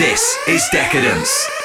This is Decadence.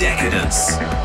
Decadence.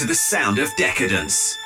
To the sound of decadence.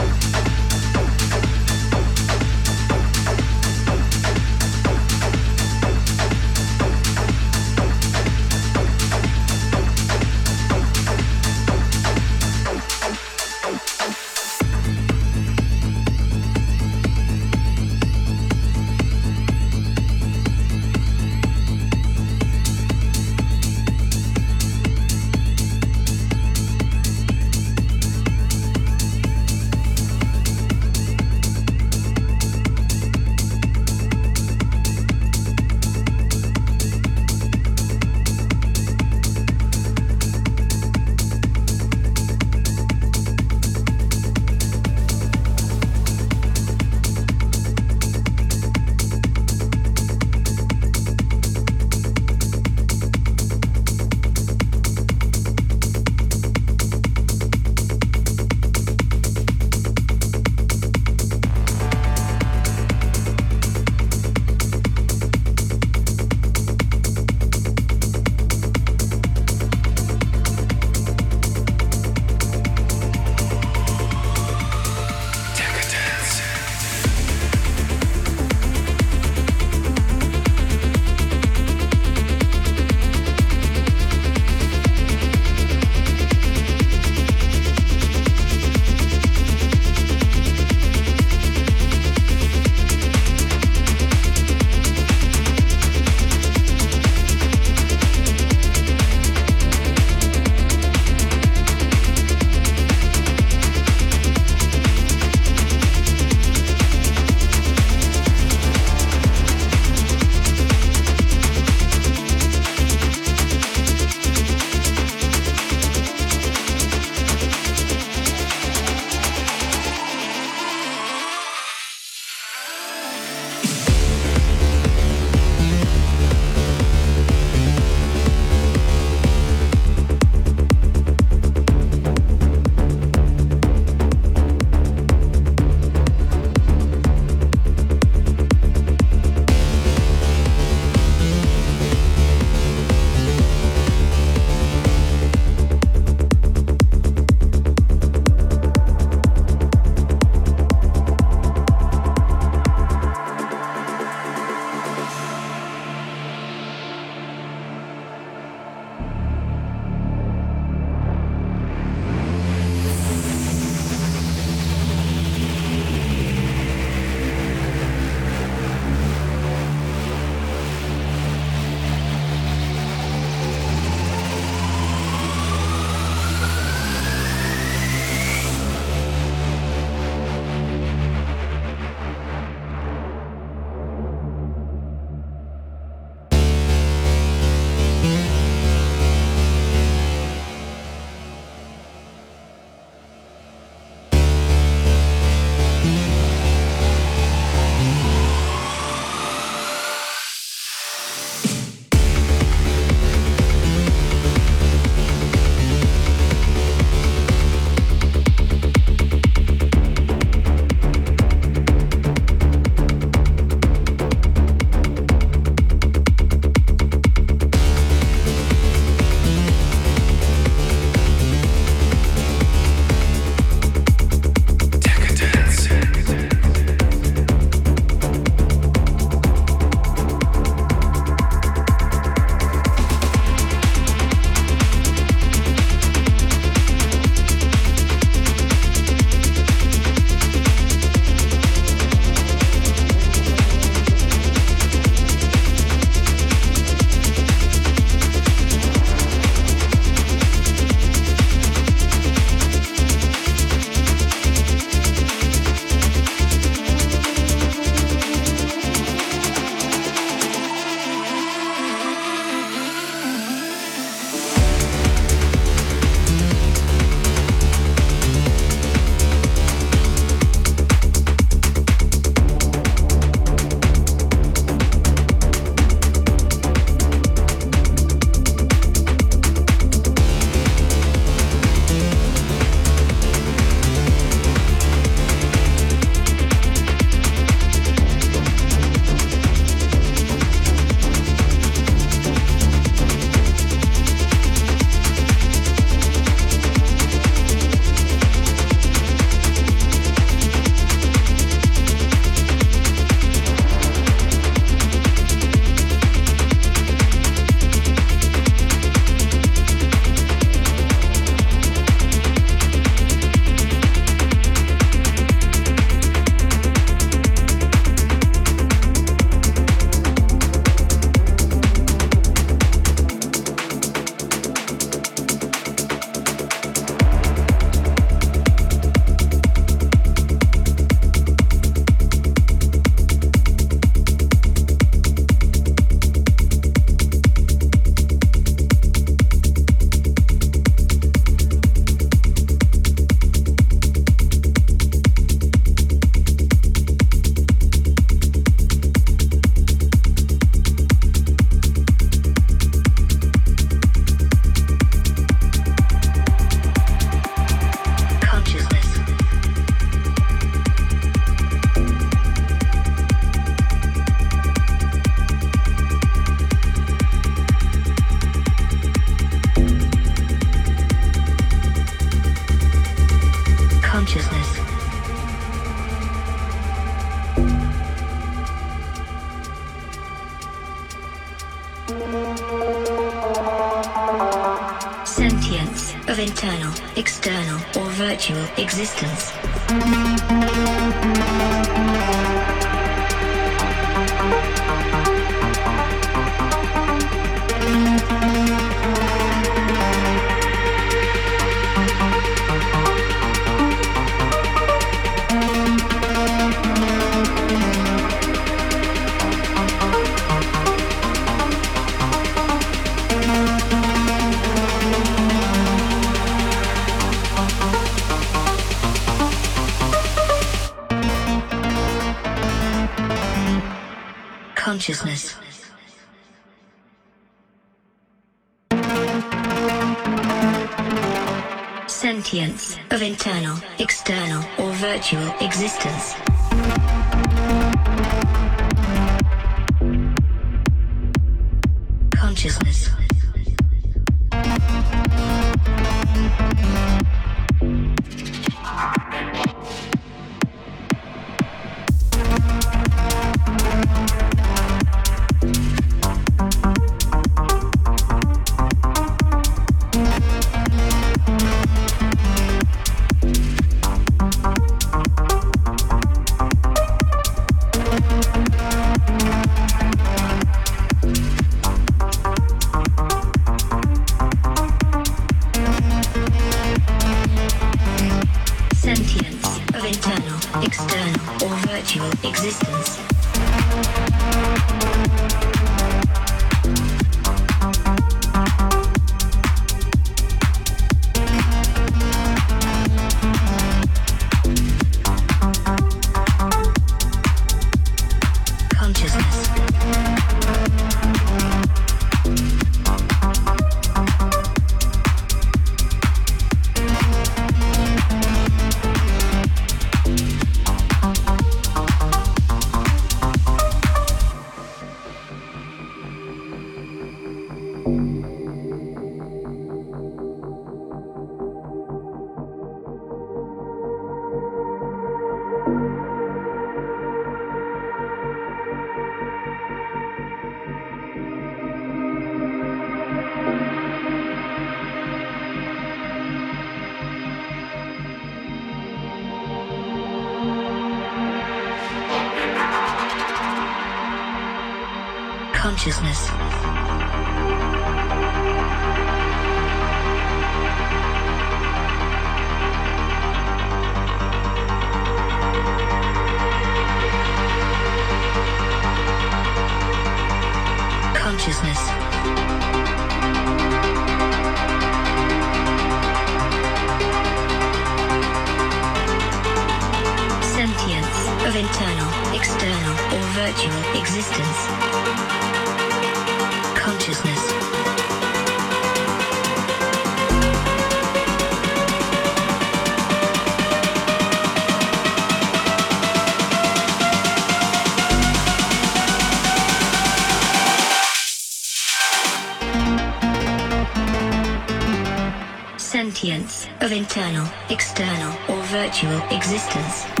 External, or virtual existence.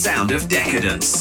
Sound of decadence.